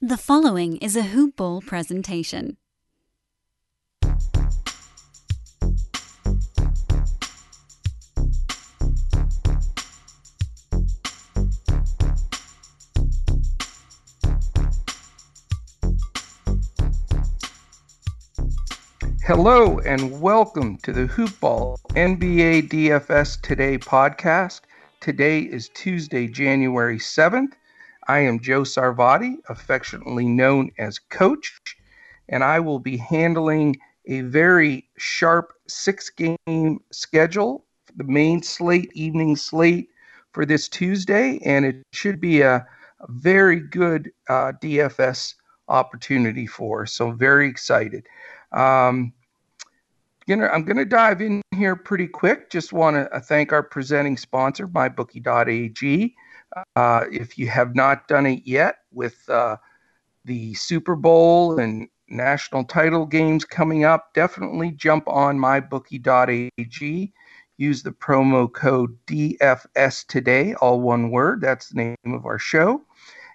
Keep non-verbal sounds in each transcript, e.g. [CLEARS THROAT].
The following is a Hoop Ball presentation. Hello and welcome to the Hoop Ball NBA DFS Today podcast. Today is Tuesday, January 7th. I am Joe Sarvadi, affectionately known as Coach, and I will be handling a very sharp six game schedule, the main slate, evening slate for this Tuesday, and it should be a, a very good uh, DFS opportunity for us. So, very excited. Um, you know, I'm going to dive in here pretty quick. Just want to uh, thank our presenting sponsor, MyBookie.ag. Uh, if you have not done it yet with uh, the Super Bowl and national title games coming up, definitely jump on mybookie.ag. Use the promo code DFS today, all one word. That's the name of our show.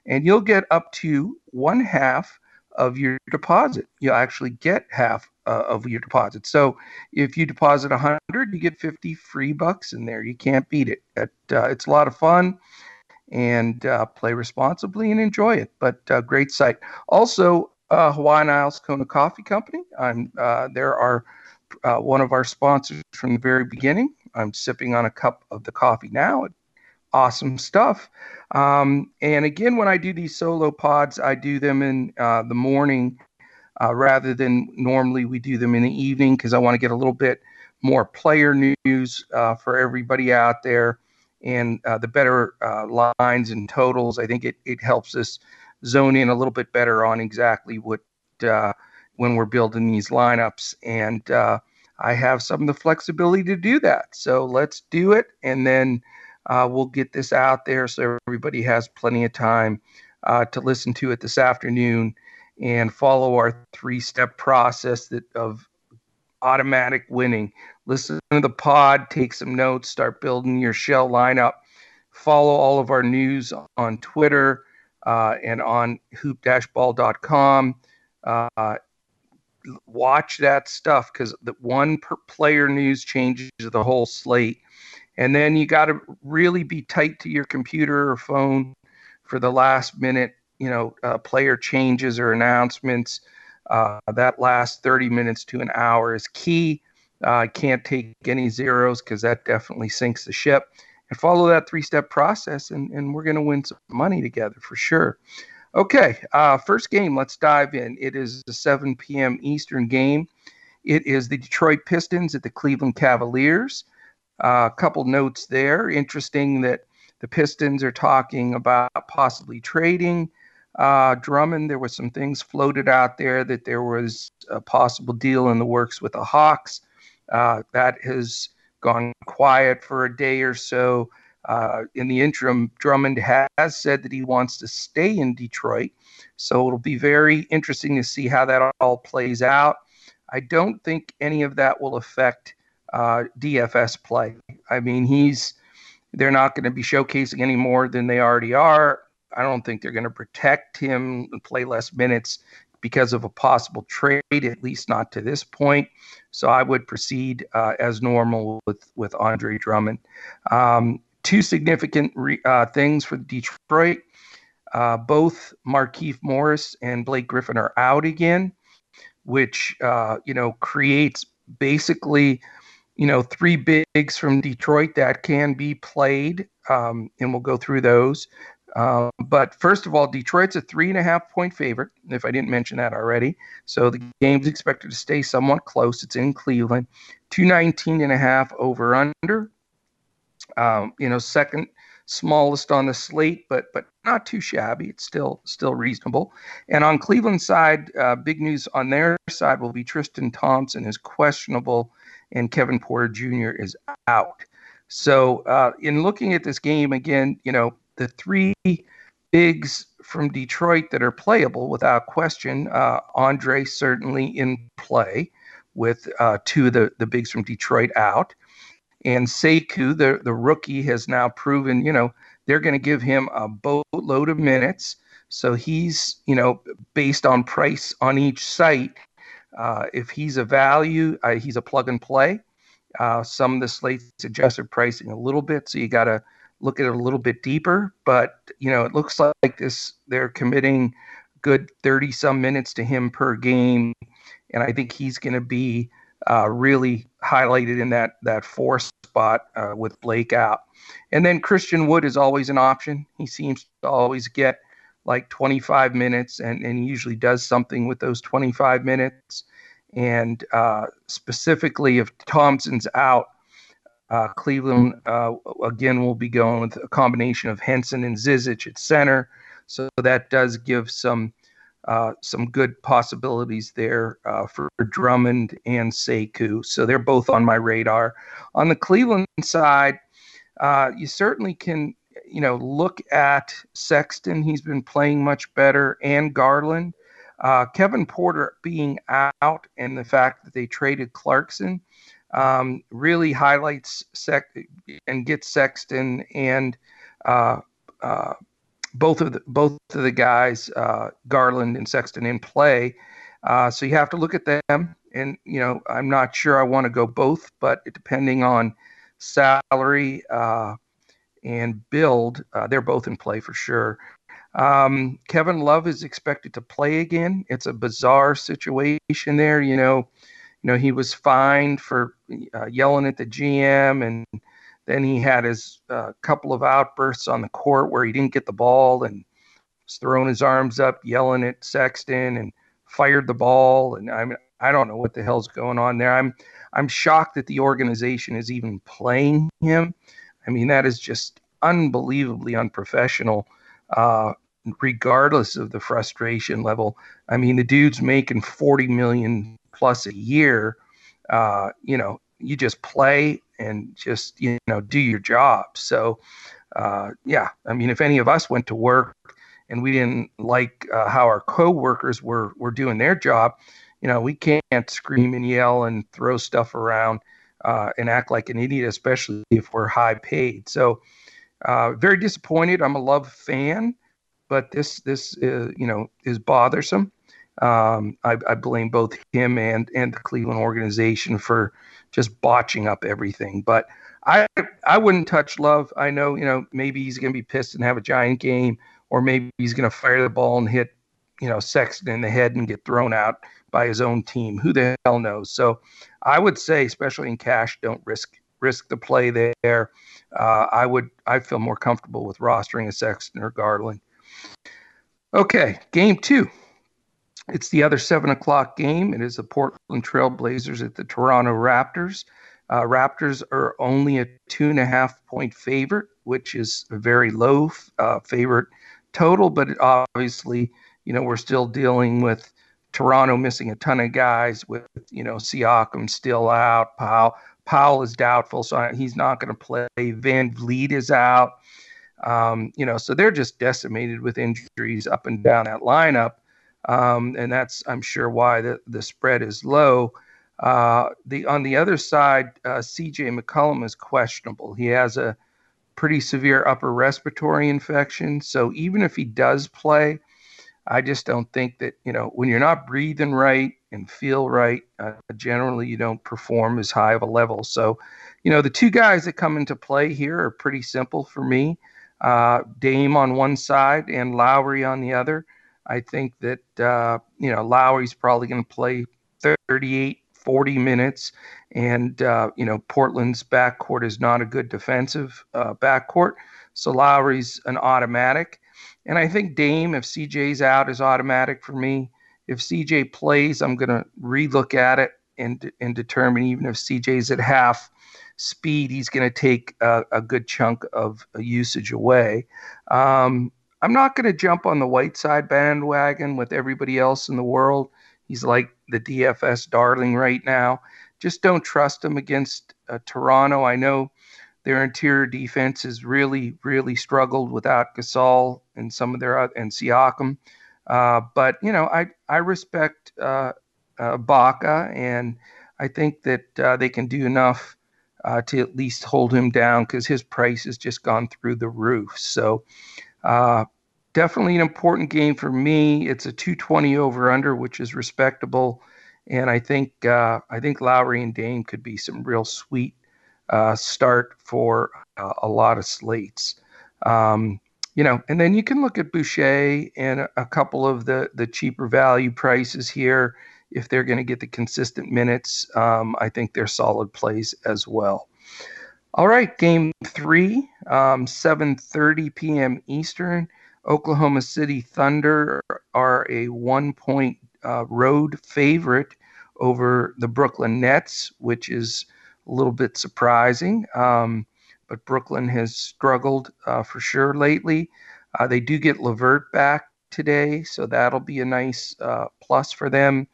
And you'll get up to one half of your deposit. You'll actually get half uh, of your deposit. So if you deposit 100, you get 50 free bucks in there. You can't beat it. uh, it's a lot of fun and uh, play responsibly and enjoy it. But uh, great site. Also, uh, Hawaiian Isles Kona Coffee Company. I'm uh, there are uh, one of our sponsors from the very beginning. I'm sipping on a cup of the coffee now. Awesome stuff. Um, and again, when I do these solo pods, I do them in uh, the morning rather than normally we do them in the evening because I want to get a little bit more player news for everybody out there and uh, the better uh, lines and totals, I think it, it helps us zone in a little bit better on exactly what uh, when we're building these lineups. And uh, I have some of the flexibility to do that. So let's do it, and then uh, we'll get this out there so everybody has plenty of time uh, to listen to it this afternoon and follow our three-step process that of automatic winning. Listen to the pod, take some notes, start building your shell lineup. Follow all of our news on Twitter uh, and on hoop-ball.com. Uh, watch that stuff because the one per player news changes the whole slate. And then you got to really be tight to your computer or phone for the last minute, you know, uh, player changes or announcements. Uh, that last 30 minutes to an hour is key. I uh, can't take any zeros because that definitely sinks the ship. And follow that three step process, and, and we're going to win some money together for sure. Okay, uh, first game, let's dive in. It is a 7 p.m. Eastern game. It is the Detroit Pistons at the Cleveland Cavaliers. Uh, a couple notes there. Interesting that the Pistons are talking about possibly trading uh, Drummond. There were some things floated out there that there was a possible deal in the works with the Hawks. Uh, that has gone quiet for a day or so. Uh, in the interim, Drummond has said that he wants to stay in Detroit. So it'll be very interesting to see how that all plays out. I don't think any of that will affect uh, DFS play. I mean, he's they're not going to be showcasing any more than they already are. I don't think they're going to protect him and play less minutes because of a possible trade, at least not to this point. So I would proceed uh, as normal with with Andre Drummond. Um, two significant re- uh, things for Detroit. Uh, both Markieff Morris and Blake Griffin are out again, which uh, you know creates basically you know three bigs from Detroit that can be played, um, and we'll go through those. Uh, but first of all, Detroit's a three and a half point favorite, if I didn't mention that already. So the game's expected to stay somewhat close. It's in Cleveland. 219 and a half over under. Um, you know, second smallest on the slate, but but not too shabby. It's still still reasonable. And on Cleveland's side, uh, big news on their side will be Tristan Thompson is questionable, and Kevin Porter Jr. is out. So uh, in looking at this game again, you know, the three bigs from Detroit that are playable without question. Uh, Andre certainly in play with uh, two of the, the bigs from Detroit out. And Sekou, the, the rookie, has now proven, you know, they're going to give him a boatload of minutes. So he's, you know, based on price on each site. Uh, if he's a value, uh, he's a plug and play. Uh, some of the slates adjusted pricing a little bit, so you got to look at it a little bit deeper. But you know, it looks like this they're committing good 30 some minutes to him per game, and I think he's going to be uh, really highlighted in that that four spot uh, with Blake out. And then Christian Wood is always an option. He seems to always get like 25 minutes, and, and he usually does something with those 25 minutes. And uh, specifically, if Thompson's out, uh, Cleveland uh, again will be going with a combination of Henson and Zizic at center. So that does give some uh, some good possibilities there uh, for Drummond and Sekou. So they're both on my radar. On the Cleveland side, uh, you certainly can you know, look at Sexton. He's been playing much better, and Garland. Uh, Kevin Porter being out and the fact that they traded Clarkson um, really highlights Sec- and gets Sexton and uh, uh, both of the both of the guys, uh, Garland and Sexton, in play. Uh, so you have to look at them, and you know I'm not sure I want to go both, but depending on salary uh, and build, uh, they're both in play for sure. Um, Kevin Love is expected to play again. It's a bizarre situation there. You know, you know he was fined for uh, yelling at the GM, and then he had his uh, couple of outbursts on the court where he didn't get the ball and was throwing his arms up, yelling at Sexton, and fired the ball. And I mean, I don't know what the hell's going on there. I'm I'm shocked that the organization is even playing him. I mean, that is just unbelievably unprofessional, uh, regardless of the frustration level. I mean, the dude's making 40 million plus a year. Uh, you know, you just play and just, you know, do your job. So, uh, yeah, I mean, if any of us went to work and we didn't like uh, how our coworkers were, were doing their job, you know, we can't scream and yell and throw stuff around uh, and act like an idiot, especially if we're high paid. So, uh, very disappointed. I'm a Love fan, but this this uh, you know is bothersome. Um, I, I, blame both him and and the Cleveland organization for just botching up everything. But I I wouldn't touch Love. I know you know maybe he's going to be pissed and have a giant game, or maybe he's going to fire the ball and hit you know Sexton in the head and get thrown out by his own team. Who the hell knows? So I would say, especially in cash, don't risk risk the play there. Uh, I would I feel more comfortable with rostering a Sexton or Garland. Okay, game two. It's the other seven o'clock game. It is the Portland Trailblazers at the Toronto Raptors. Uh, Raptors are only a two and a half point favorite, which is a very low uh, favorite total. But obviously, you know, we're still dealing with Toronto missing a ton of guys, with you know Siakam still out, Powell Powell is doubtful, so he's not going to play. VanVleet is out. Um, you know, so they're just decimated with injuries up and down that lineup. Um, and that's, I'm sure, why the, the spread is low. Uh, the on the other side, uh, CJ McCollum is questionable. He has a pretty severe upper respiratory infection. So even if he does play, I just don't think that you know when you're not breathing right and feel right, uh, generally you don't perform as high of a level. So, you know, the two guys that come into play here are pretty simple for me. Uh, Dame on one side and Lowry on the other. I think that uh, you know Lowry's probably going to play 38, 40 minutes, and uh, you know Portland's backcourt is not a good defensive uh, backcourt, so Lowry's an automatic. And I think Dame, if CJ's out, is automatic for me. If CJ plays, I'm going to relook at it and and determine even if CJ's at half speed, he's going to take a, a, good chunk of usage away. Um, I'm not going to jump on the Whiteside bandwagon with everybody else in the world. He's like the DFS darling right now. Just don't trust him against uh, Toronto. I know their interior defense has really, really struggled without Gasol and some of their and Siakam. Uh, but you know, I I respect uh, uh, Baca, and I think that uh, they can do enough uh, to at least hold him down because his price has just gone through the roof. So, uh, definitely an important game for me. It's a 220 over under, which is respectable, and I think uh, I think Lowry and Dame could be some real sweet uh, start for uh, a lot of slates. Um, you know, and then you can look at Boucher and a couple of the the cheaper value prices here if they're going to get the consistent minutes. Um, I think they're solid plays as well. All right, game three, um, 7:30 p.m. Eastern. Oklahoma City Thunder are a one-point uh, road favorite over the Brooklyn Nets, which is a little bit surprising. Um, but Brooklyn has struggled uh, for sure lately. Uh, they do get LeVert back today, so that'll be a nice uh, plus for them.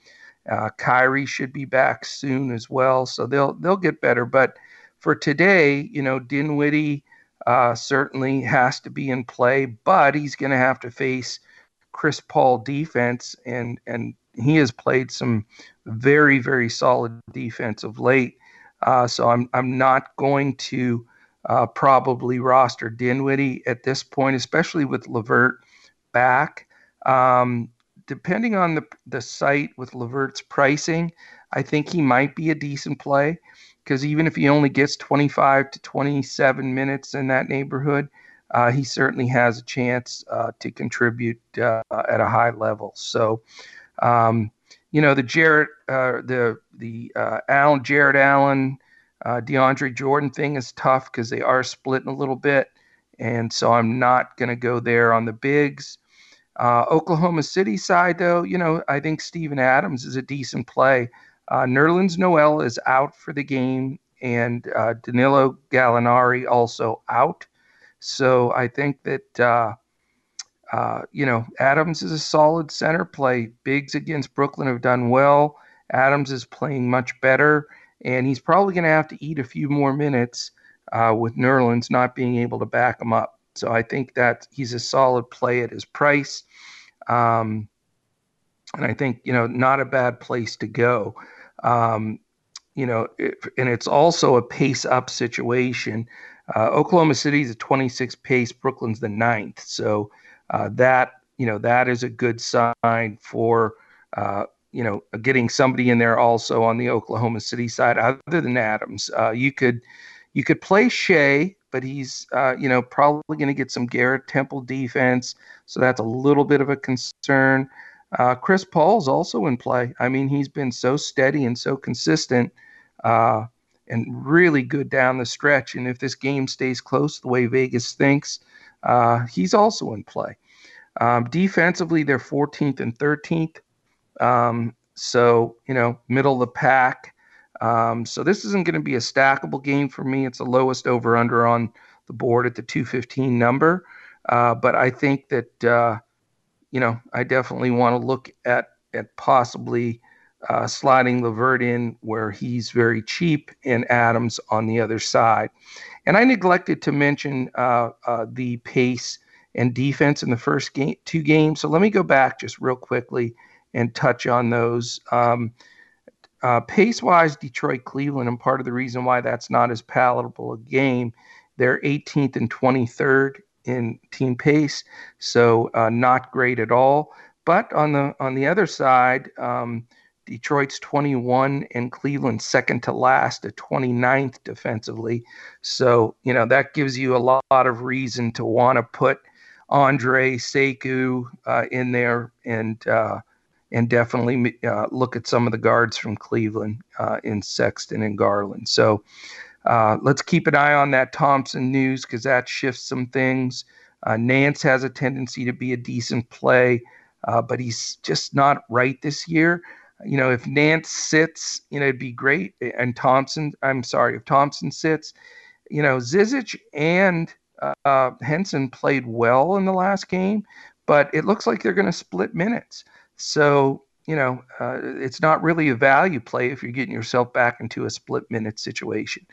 Uh, Kyrie should be back soon as well, so they'll they'll get better. But for today, you know, Dinwiddie uh, certainly has to be in play, but he's going to have to face Chris Paul defense, and and he has played some very very solid defense of late. Uh, so I'm I'm not going to uh, probably roster Dinwiddie at this point, especially with LeVert back. Um, depending on the the site with LeVert's pricing, I think he might be a decent play because even if he only gets 25 to 27 minutes in that neighborhood, uh, he certainly has a chance uh, to contribute uh, at a high level. So, um, you know, the Jarrett, uh, the the uh, Allen, Jarrett Allen, uh, DeAndre Jordan thing is tough because they are splitting a little bit, and so I'm not going to go there on the bigs. Oklahoma City side, though, you know, I think Steven Adams is a decent play. Uh, Nerlens Noel is out for the game, and uh, Danilo Gallinari also out. So I think that uh, uh, you know Adams is a solid center play. Bigs against Brooklyn have done well. Adams is playing much better, and he's probably going to have to eat a few more minutes uh, with Nerlens not being able to back him up. So I think that he's a solid play at his price. Um, and I think you know not a bad place to go. Um, you know, it, and it's also a pace up situation. Uh, Oklahoma City is a 26 pace, Brooklyn's the ninth. So uh, that you know that is a good sign for uh, you know getting somebody in there also on the Oklahoma City side other than Adams. Uh, you could you could play Shai, but he's uh, you know probably going to get some Garrett Temple defense, so that's a little bit of a concern. Uh, Chris Paul's also in play. I mean, he's been so steady and so consistent uh, and really good down the stretch. And if this game stays close the way Vegas thinks, uh, he's also in play. Um, defensively, they're 14th and 13th. Um, so, you know, middle of the pack. Um, so this isn't going to be a stackable game for me. It's the lowest over under on the board at the 215 number. Uh, but I think that uh, you know, I definitely want to look at at possibly uh, sliding LeVert in where he's very cheap and Adams on the other side. And I neglected to mention uh, uh, the pace and defense in the first game, two games. So let me go back just real quickly and touch on those. Um, uh, pace wise, Detroit, Cleveland, and part of the reason why that's not as palatable a game, they're 18th and 23rd in team pace, so uh, not great at all. But on the on the other side, um, Detroit's 21 and Cleveland second to last at 29th defensively. So you know that gives you a lot, lot of reason to want to put Andre Sekou uh, in there and uh, and definitely uh, look at some of the guards from Cleveland uh, in Sexton and Garland. So uh, let's keep an eye on that Thompson news because that shifts some things. Uh, Nance has a tendency to be a decent play, uh, but he's just not right this year. You know, if Nance sits, you know, it'd be great. And Thompson, I'm sorry, if Thompson sits, you know, Zizic and uh, Henson played well in the last game, but it looks like they're going to split minutes. So you know, uh, it's not really a value play if you're getting yourself back into a split minute situation.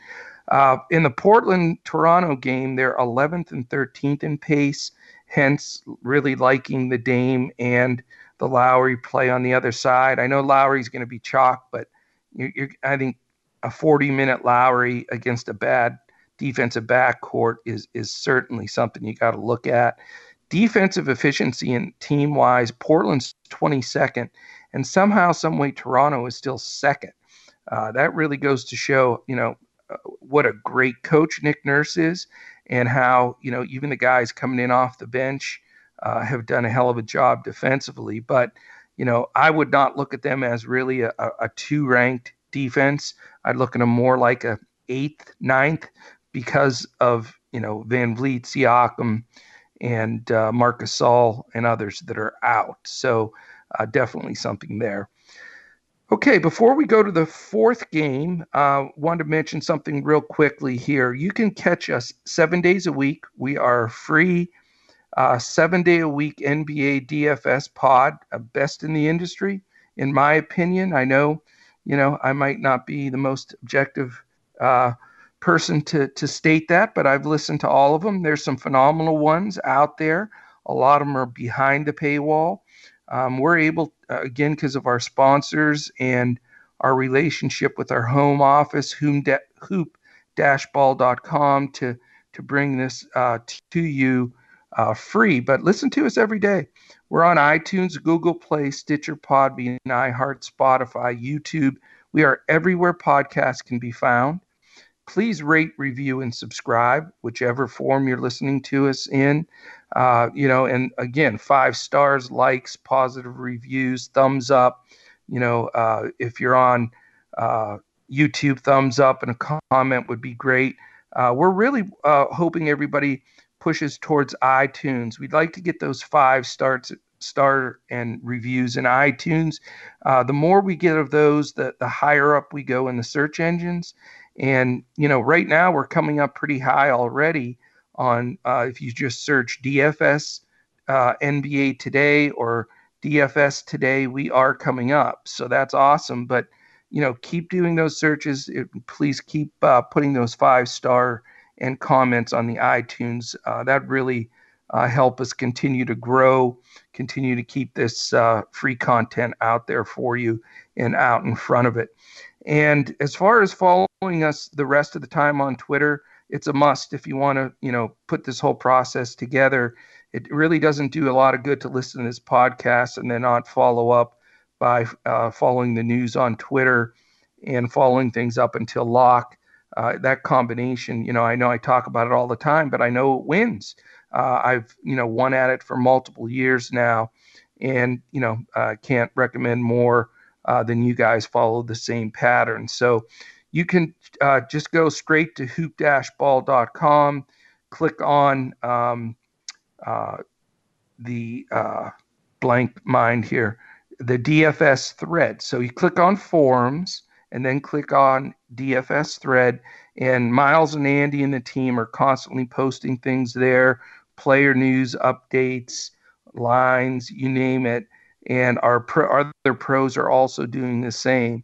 Uh, in the Portland Toronto game, they're 11th and 13th in pace, hence really liking the Dame and the Lowry play on the other side. I know Lowry's going to be chalk, but you're, you're, I think a 40 minute Lowry against a bad defensive backcourt is is certainly something you got to look at. defensive efficiency and team wise, Portland's 22nd, and somehow, someway, Toronto is still second. Uh, that really goes to show, you know, uh, what a great coach Nick Nurse is, and how you know even the guys coming in off the bench uh, have done a hell of a job defensively. But you know, I would not look at them as really a, a two ranked defense. I'd look at them more like a eighth, ninth, because of you know VanVleet, Siakam, and uh, Marc Gasol and others that are out. So uh, definitely something there. Okay, before we go to the fourth game, uh, wanted to mention something real quickly here. You can catch us seven days a week. We are free, uh, seven day a week NBA DFS pod, uh, best in the industry, in my opinion. I know, you know, I might not be the most objective uh, person to to state that, but I've listened to all of them. There's some phenomenal ones out there. A lot of them are behind the paywall. Um, we're able, uh, again, because of our sponsors and our relationship with our home office, hoop-ball.com, to to bring this uh, to you uh, free. But listen to us every day. We're on iTunes, Google Play, Stitcher, Podbean, iHeart, Spotify, YouTube. We are everywhere podcasts can be found. Please rate, review, and subscribe, whichever form you're listening to us in. Uh, you know, and again, five stars, likes, positive reviews, thumbs up. You know, uh, if you're on uh, YouTube, thumbs up and a comment would be great. Uh, we're really uh, hoping everybody pushes towards iTunes. We'd like to get those five starts star and reviews in iTunes. Uh, the more we get of those, the, the higher up we go in the search engines. And, you know, right now we're coming up pretty high already on uh, if you just search DFS uh, NBA today or DFS today, we are coming up. So that's awesome. But you know, keep doing those searches. It, please keep uh, putting those five star and comments on the iTunes. That really uh, help us continue to grow, continue to keep this uh, free content out there for you and out in front of it. And as far as following us the rest of the time on Twitter, it's a must if you want to, you know, put this whole process together. It really doesn't do a lot of good to listen to this podcast and then not follow up by uh, following the news on Twitter and following things up until lock. Uh, that combination, you know, I know I talk about it all the time, but I know it wins. Uh, I've, you know, won at it for multiple years now, and you know, I can't recommend more uh, than you guys follow the same pattern. So, you can uh, just go straight to hoop-ball.com, click on um, uh, the uh, blank mind here, the DFS thread. So you click on forums and then click on DFS thread. And Miles and Andy and the team are constantly posting things there, player news, updates, lines, you name it. And our, pro, our other pros are also doing the same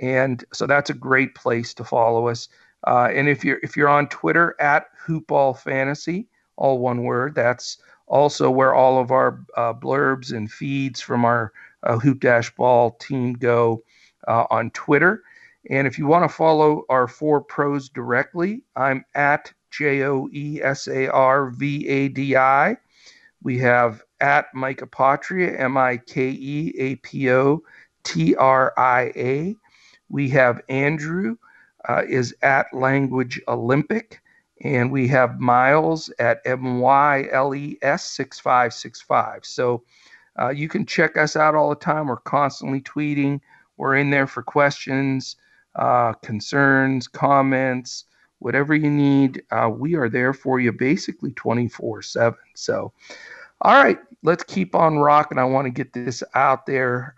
and so that's a great place to follow us. Uh, and if you're if you're on Twitter at Hoopball Fantasy, all one word, that's also where all of our uh, blurbs and feeds from our uh, Hoop Dash Ball team go uh, on Twitter. And if you want to follow our four pros directly, I'm at J O E S A R V A D I. We have at Mike Apotria, M I K E A P O T R I A. We have Andrew uh, is at Language Olympic, and we have Miles at MYLES6565. So uh, you can check us out all the time. We're constantly tweeting. We're in there for questions, uh, concerns, comments, whatever you need. Uh, we are there for you basically 24 7. So, all right, let's keep on rocking. I want to get this out there.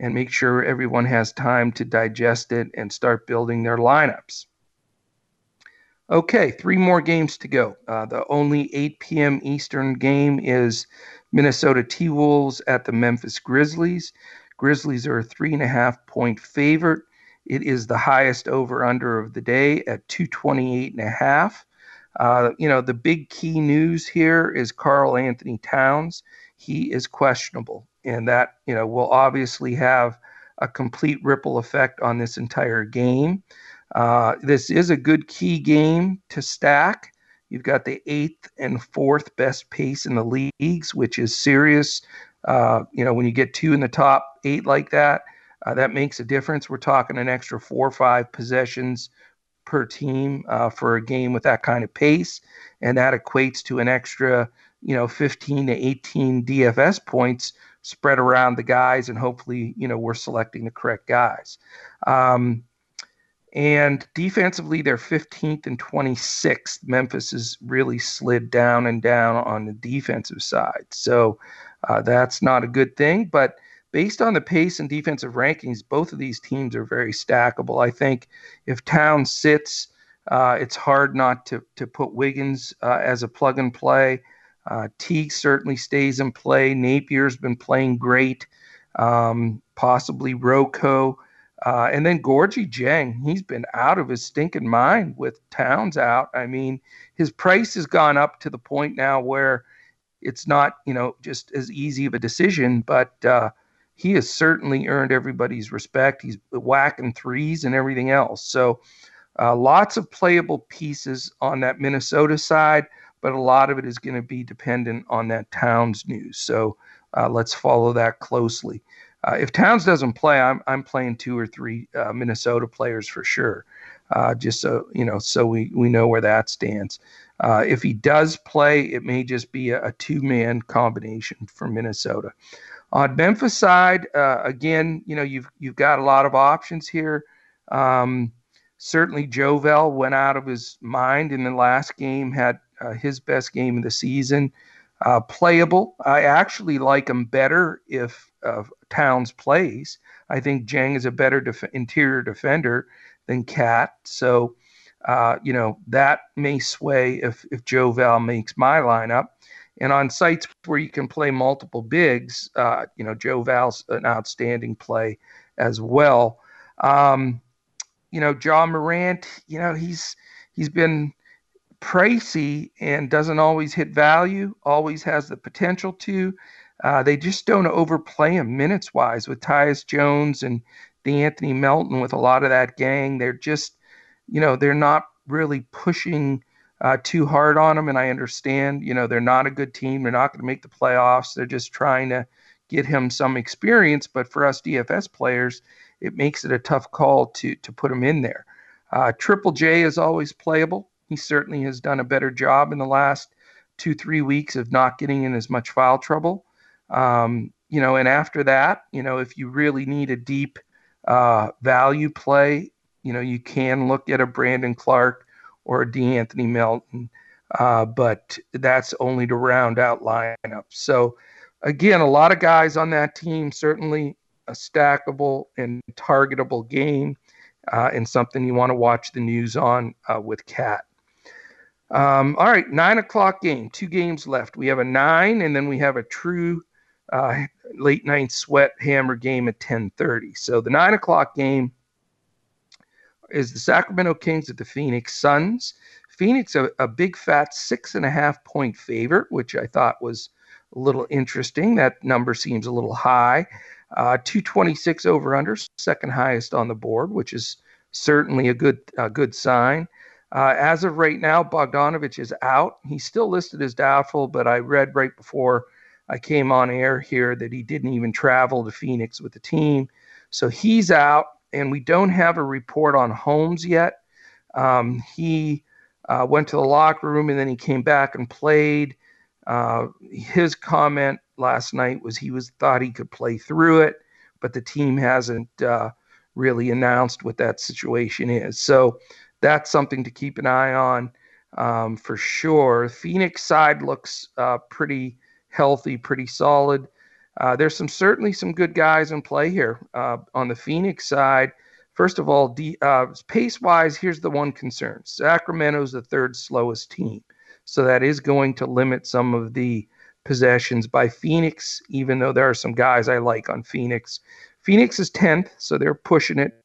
And make sure everyone has time to digest it and start building their lineups. Okay, three more games to go. Uh, the only 8 p.m. Eastern game is Minnesota T Wolves at the Memphis Grizzlies. Grizzlies are a three and a half point favorite. It is the highest over under of the day at 228 and a half. Uh, you know, the big key news here is Karl-Anthony Towns. He is questionable and that you know will obviously have a complete ripple effect on this entire game. Uh, this is a good key game to stack. You've got the eighth and fourth best pace in the leagues, which is serious. Uh, you know, when you get two in the top eight like that, uh, that makes a difference. We're talking an extra four or five possessions per team uh, for a game with that kind of pace, and that equates to an extra, you know, 15 to 18 DFS points spread around the guys, and hopefully, you know, we're selecting the correct guys. Um, and defensively, they're 15th and 26th. Memphis has really slid down and down on the defensive side. So uh, that's not a good thing. But based on the pace and defensive rankings, both of these teams are very stackable. I think if Town sits, uh, it's hard not to, to put Wiggins uh, as a plug and play. Uh, Teague certainly stays in play. Napier's been playing great. Um, possibly Rocco. Uh, and then Gorgui Dieng, he's been out of his stinking mind with Towns out. I mean, his price has gone up to the point now where it's not, you know, just as easy of a decision, but uh, he has certainly earned everybody's respect. He's whacking threes and everything else. So uh, lots of playable pieces on that Minnesota side, but a lot of it is going to be dependent on that Towns news. So uh, let's follow that closely. Uh, if Towns doesn't play, I'm I'm playing two or three uh, Minnesota players for sure, uh, just so you know, so we we know where that stands. Uh, if he does play, it may just be a, a two-man combination for Minnesota. On Memphis side, uh, again, you know, you've you've got a lot of options here. Um, certainly, Jovel went out of his mind in the last game, had his best game of the season. playable. I actually like him better if of Towns plays. I think Dieng is a better def- interior defender than KAT. So, uh, you know, that may sway if, if Joe Val makes my lineup. And on sites where you can play multiple bigs, uh, you know, Joe Val's an outstanding play as well. Um, you know, Ja Morant, you know, he's he's been pricey and doesn't always hit value, always has the potential to. Uh, they just don't overplay him minutes wise with Tyus Jones and De'Anthony Melton with a lot of that gang. They're just, you know, they're not really pushing uh, too hard on him. And I understand, you know, they're not a good team. They're not going to make the playoffs. They're just trying to get him some experience. But for us DFS players, it makes it a tough call to to put him in there. Uh, Triple J is always playable. He certainly has done a better job in the last two three weeks of not getting in as much foul trouble. Um, you know, and after that, you know, if you really need a deep uh, value play, you know, you can look at a Brandon Clarke or a De'Anthony Melton, uh, but that's only to round out lineup. So, again, a lot of guys on that team, certainly a stackable and targetable game, uh, and something you want to watch the news on uh, with KAT. Um, all right, nine o'clock game, two games left. We have a nine, and then we have a true uh, late night sweat hammer game at 10:30. So the nine o'clock game is the Sacramento Kings at the Phoenix Suns. Phoenix a, a big fat six and a half point favorite, which I thought was a little interesting. That number seems a little high. Uh, 226 over under, second highest on the board, which is certainly a good a good sign. Uh, as of right now, Bogdanovich is out. He's still listed as doubtful, but I read right before I came on air here that he didn't even travel to Phoenix with the team. So he's out, and we don't have a report on Holmes yet. Um, he uh, went to the locker room and then he came back and played. Uh, his comment last night was he was thought he could play through it, but the team hasn't uh, really announced what that situation is. So that's something to keep an eye on um, for sure. Phoenix side looks uh, pretty healthy, pretty solid. Uh, there's some certainly some good guys in play here uh, on the Phoenix side. First of all, uh, pace wise, here's the one concern: Sacramento's the third slowest team, so that is going to limit some of the possessions by Phoenix. Even though there are some guys I like on Phoenix, Phoenix is 10th, so they're pushing it.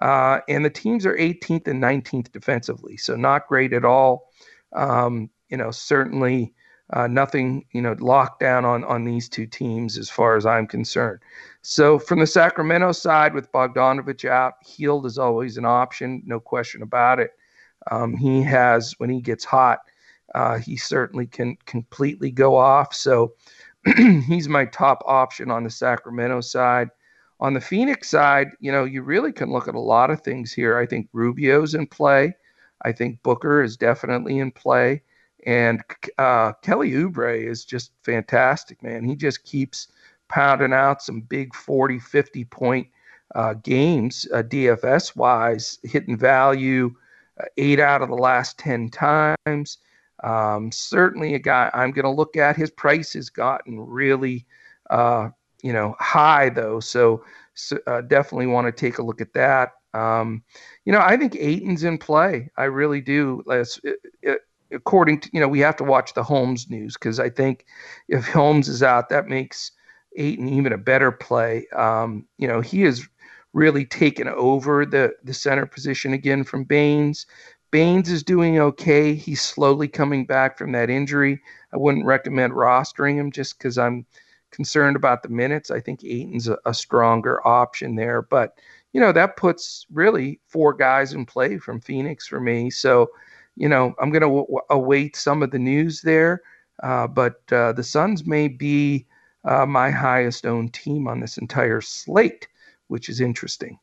Uh, and the teams are 18th and 19th defensively, so not great at all. Um, you know, certainly uh, nothing, you know, locked down on on these two teams as far as I'm concerned. So from the Sacramento side, with Bogdanovich out, Hield is always an option, no question about it. Um, he has when he gets hot, Uh, he certainly can completely go off. So [CLEARS THROAT] he's my top option on the Sacramento side. On the Phoenix side, you know, you really can look at a lot of things here. I think Rubio's in play. I think Booker is definitely in play. And uh, Kelly Oubre is just fantastic, man. He just keeps pounding out some big 40, 50 point uh, games, uh, DFS wise, hitting value uh, eight out of the last 10 times. Um, certainly a guy I'm going to look at. His price has gotten really, uh, you know, high though. So, so uh, definitely want to take a look at that. Um, you know, I think Ayton's in play. I really do. As, according to, you know, we have to watch the Holmes news because I think if Holmes is out, that makes Ayton even a better play. Um, you know, he has really taken over the, the center position again from Baynes. Baynes is doing okay. He's slowly coming back from that injury. I wouldn't recommend rostering him just because I'm concerned about the minutes. I think Ayton's a, a, stronger option there. But, you know, that puts really four guys in play from Phoenix for me. So, you know, I'm going to w- await some of the news there. Uh, but uh, the Suns may be uh, my highest owned team on this entire slate, which is interesting.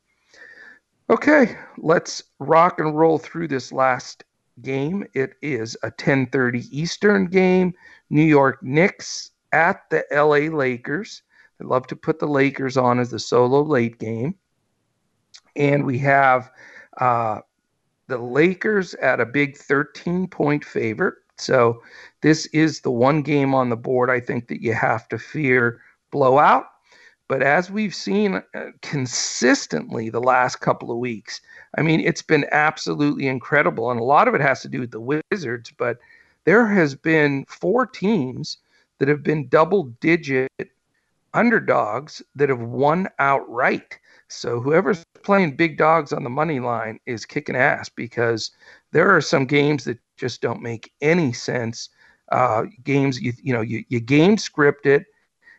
Okay, let's rock and roll through this last game. It is a 10:30 Eastern game. New York Knicks at the LA Lakers. I love to put the Lakers on as the solo late game. And we have uh, the Lakers at a big 13 point favorite. So this is the one game on the board I think that you have to fear blowout. But as we've seen uh, consistently the last couple of weeks, I mean, it's been absolutely incredible. And a lot of it has to do with the Wizards, but there has been four teams that have been double digit underdogs that have won outright. So whoever's playing big dogs on the money line is kicking ass because there are some games that just don't make any sense. Uh, games you you know you, you game script it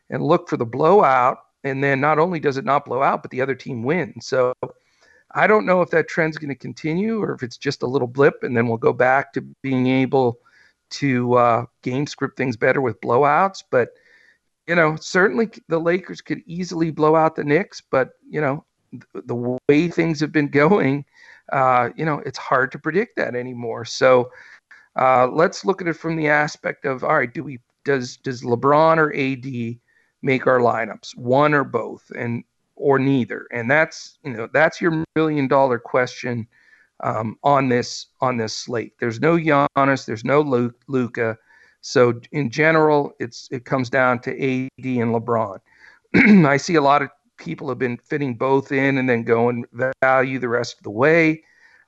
and look for the blowout and then not only does it not blow out, but the other team wins. So I don't know if that trend's going to continue or if it's just a little blip, and then we'll go back to being able to uh, game script things better with blowouts. But you know, certainly the Lakers could easily blow out the Knicks, but you know, the, the way things have been going, uh, you know, it's hard to predict that anymore. So uh, let's look at it from the aspect of all right, do we does does LeBron or AD make our lineups, one or both, and or neither. And that's you know that's your million dollar question um, on this on this slate. There's no Giannis, there's no Luka, So in general, it's it comes down to AD and LeBron. [CLEARS THROAT] I see a lot of people have been fitting both in and then going value the rest of the way.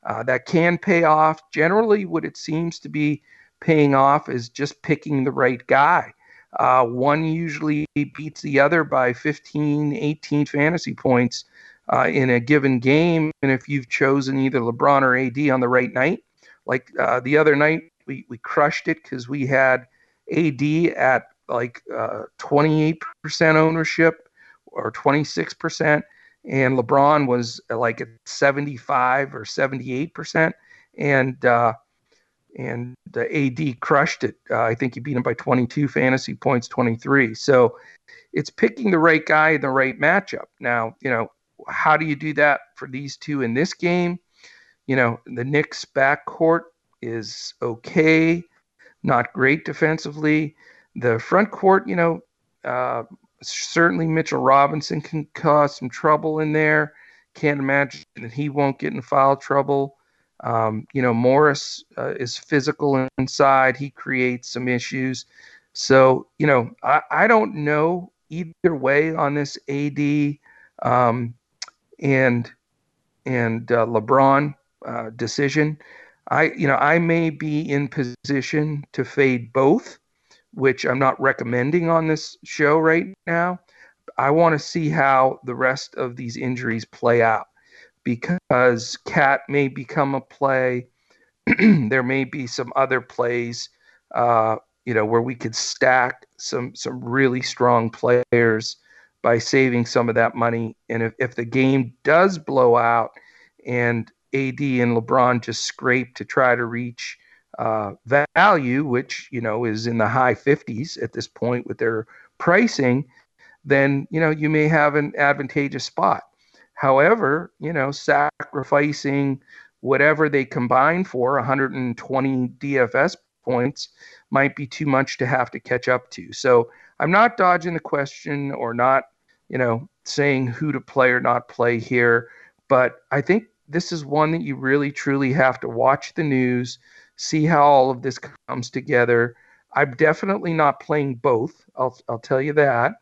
Uh, that can pay off. Generally, what it seems to be paying off is just picking the right guy. Uh, one usually beats the other by 15, 18 fantasy points uh, in a given game. And if you've chosen either LeBron or AD on the right night, like uh, the other night, we, we crushed it because we had AD at like 28% uh, ownership or 26%, and LeBron was like at 75 or 78%. And uh, and the AD crushed it. Uh, I think he beat him by 22 fantasy points, 23. So it's picking the right guy in the right matchup. Now, you know, how do you do that for these two in this game? You know, the Knicks backcourt is okay, not great defensively. The front court, you know, uh, certainly Mitchell Robinson can cause some trouble in there. Can't imagine that he won't get in foul trouble. Um, you know, Morris uh, is physical inside. He creates some issues. So, you know, I, I don't know either way on this AD um, and and uh, LeBron uh, decision. I, you know, I may be in position to fade both, which I'm not recommending on this show right now. I want to see how the rest of these injuries play out because KAT may become a play. [CLEARS THROAT] there may be some other plays, uh, you know, where we could stack some some really strong players by saving some of that money. And if, if the game does blow out and AD and LeBron just scrape to try to reach uh, value, which you know is in the high 50s at this point with their pricing, then you know you may have an advantageous spot. However, you know, sacrificing whatever they combine for 120 DFS points might be too much to have to catch up to. So I'm not dodging the question or not, you know, saying who to play or not play here, but I think this is one that you really truly have to watch the news, see how all of this comes together. I'm definitely not playing both. I'll I'll tell you that.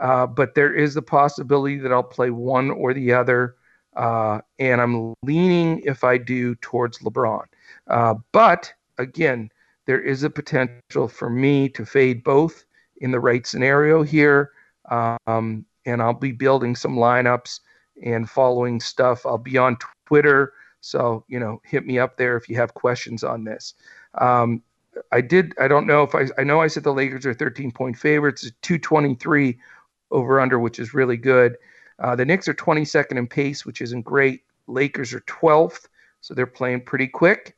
Uh, but there is the possibility that I'll play one or the other. Uh, and I'm leaning, if I do, towards LeBron. Uh, but again, there is a potential for me to fade both in the right scenario here. Um, and I'll be building some lineups and following stuff. I'll be on Twitter. So, you know, hit me up there if you have questions on this. Um, I did, I don't know if I, I know I said the Lakers are 13 point favorites, 223 over under, which is really good. Uh, the Knicks are 22nd in pace, which isn't great. Lakers are 12th, so they're playing pretty quick.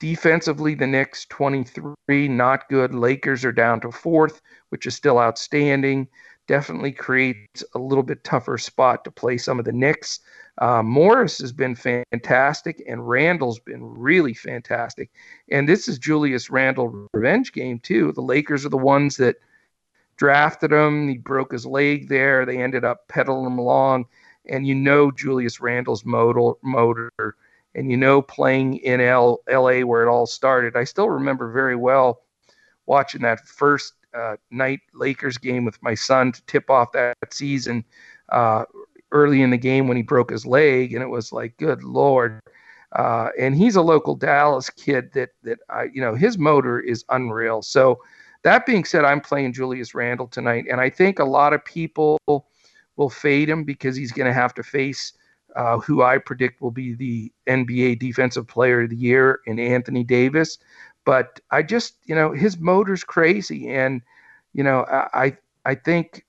Defensively, the Knicks 23, not good. Lakers are down to fourth, which is still outstanding. Definitely creates a little bit tougher spot to play some of the Knicks. Uh, Morris has been fantastic, and Randle's been really fantastic. And this is Julius Randle revenge game too. The Lakers are the ones that drafted him. He broke his leg there. They ended up pedaling him along. And you know Julius Randle's motor, motor and you know playing in L, LA where it all started. I still remember very well watching that first uh, night Lakers game with my son to tip off that season uh, early in the game when he broke his leg, and it was like, good lord. Uh, and he's a local Dallas kid that that I, you know, his motor is unreal. So that being said, I'm playing Julius Randle tonight, and I think a lot of people will fade him because he's going to have to face uh, who I predict will be the NBA Defensive Player of the Year in Anthony Davis. But I just, you know, his motor's crazy, and you know, I I think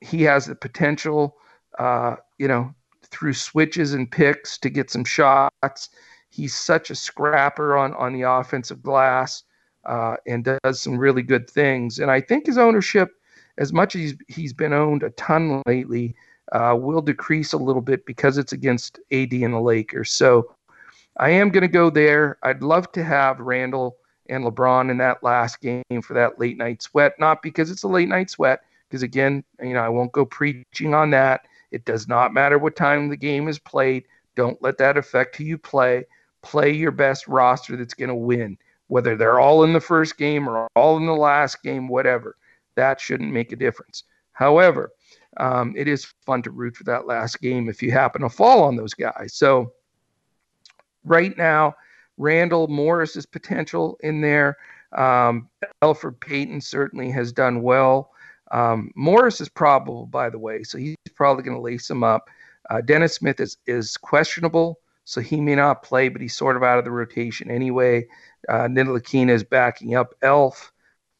he has the potential, uh, you know, through switches and picks to get some shots. He's such a scrapper on on the offensive glass uh, and does some really good things. And I think his ownership, as much as he's, he's been owned a ton lately, uh, will decrease a little bit because it's against AD and the Lakers. So I am going to go there. I'd love to have Randle and LeBron in that last game for that late night sweat, not because it's a late night sweat, because again, you know, I won't go preaching on that. It does not matter what time the game is played. Don't let that affect who you play. Play your best roster that's going to win whether they're all in the first game or all in the last game, whatever. That shouldn't make a difference. However, um, it is fun to root for that last game if you happen to fall on those guys. So, right now, Randle Morris is potential in there. Um, Elfrid Payton certainly has done well. Um, Morris is probable, by the way, so he's probably going to lace him up. Uh, Dennis Smith is is questionable, so he may not play, but he's sort of out of the rotation anyway. Uh, Ntilikina is backing up Elf,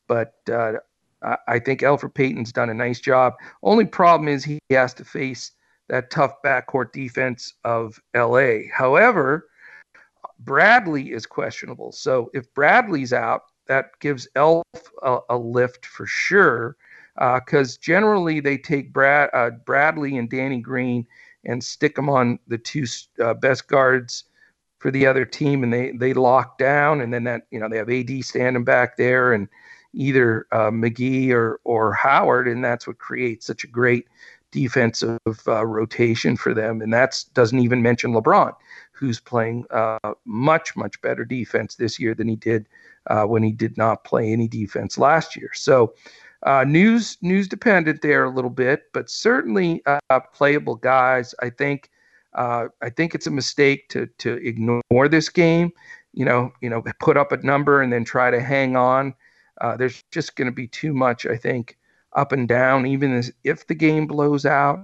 but uh, I think Elfrid Payton's done a nice job. Only problem is he has to face that tough backcourt defense of LA. However, Bradley is questionable. So if Bradley's out, that gives Elf a, a lift for sure. Because uh, generally they take Brad, uh, Bradley and Danny Green and stick them on the two uh, best guards for the other team, and they they lock down, and then that you know they have AD standing back there, and either uh, McGee or or Howard, and that's what creates such a great defensive uh, rotation for them. And that doesn't even mention LeBron, who's playing uh, much much better defense this year than he did uh, when he did not play any defense last year. So. Uh, news news dependent there a little bit, but certainly uh, playable guys. I think I think it's a mistake to to ignore this game. You know, you know, put up a number and then try to hang on. Uh, there's just going to be too much, I think, up and down. Even as, if the game blows out,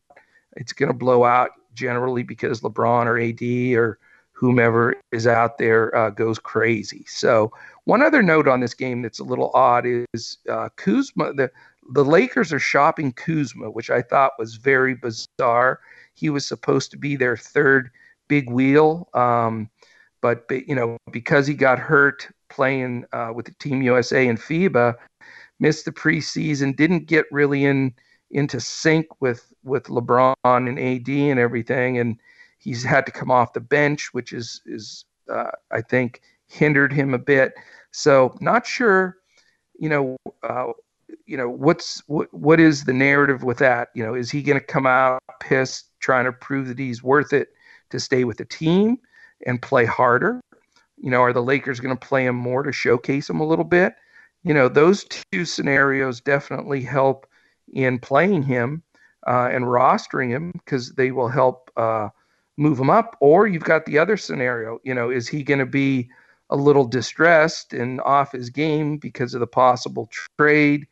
it's going to blow out generally because LeBron or AD or whomever is out there uh, goes crazy. So one other note on this game that's a little odd is uh, Kuzma. The the Lakers are shopping Kuzma, which I thought was very bizarre. He was supposed to be their third big wheel. Um, but you know because he got hurt playing uh, with the Team USA and FIBA, missed the preseason, didn't get really in into sync with with LeBron and AD and everything, and he's had to come off the bench, which is is uh, I think hindered him a bit. So not sure, you know, uh, you know what's what what is the narrative with that? You know, is he going to come out pissed, trying to prove that he's worth it to stay with the team and play harder? You know, are the Lakers going to play him more to showcase him a little bit? You know, those two scenarios definitely help in playing him uh, and rostering him because they will help uh, move him up. Or you've got the other scenario. You know, is he going to be a little distressed and off his game because of the possible trade?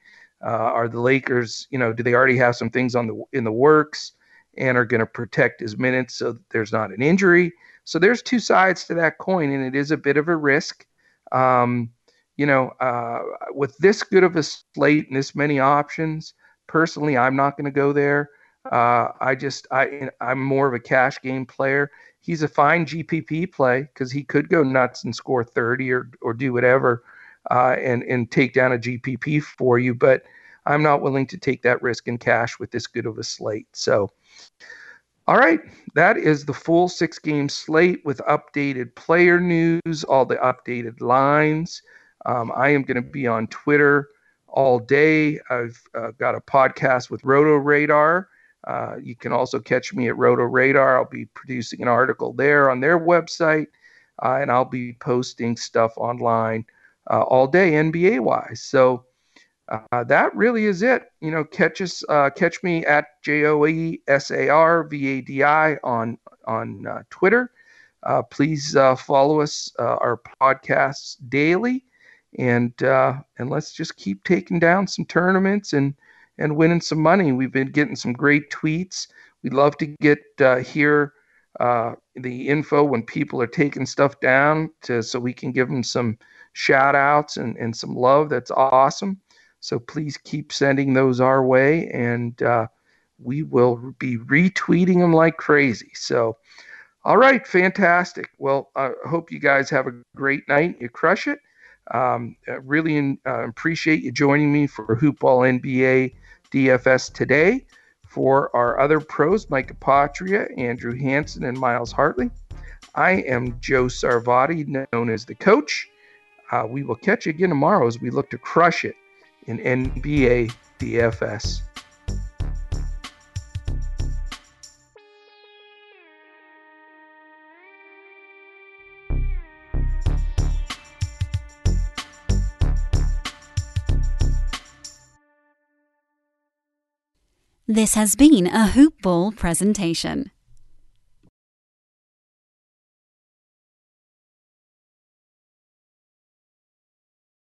Uh, are the Lakers, you know, do they already have some things on the in the works and are going to protect his minutes so there's not an injury? So there's two sides to that coin, and it is a bit of a risk. Um, you know, uh, with this good of a slate and this many options, personally, I'm not going to go there. Uh, I just I I'm more of a cash game player. He's a fine GPP play because he could go nuts and score 30 or or do whatever uh, and and take down a GPP for you. But I'm not willing to take that risk in cash with this good of a slate. So, all right, that is the full six game slate with updated player news, all the updated lines. Um, I am going to be on Twitter all day. I've uh, got a podcast with Roto Radar. Uh, you can also catch me at Roto Radar. I'll be producing an article there on their website, uh, and I'll be posting stuff online uh, all day NBA wise. So uh, that really is it. You know, catch us, uh, catch me at J O E S A R V A D I on on Twitter. please follow us, our podcasts daily and uh, and let's just keep taking down some tournaments and and winning some money. We've been getting some great tweets. We'd love to get uh, uh, the info when people are taking stuff down to so we can give them some shout outs and, and some love. That's awesome. So please keep sending those our way and uh, we will be retweeting them like crazy. So, all right, fantastic. Well, I hope you guys have a great night. You crush it. Um, really in, uh, appreciate you joining me for Hoopball NBA DFS today. For our other pros, Mike Apotria, Andrew Hanson, and Miles Hartley, I am Joe Sarvadi, known as the coach. Uh, we will catch you again tomorrow as we look to crush it in NBA DFS. This has been a Hoop Ball presentation.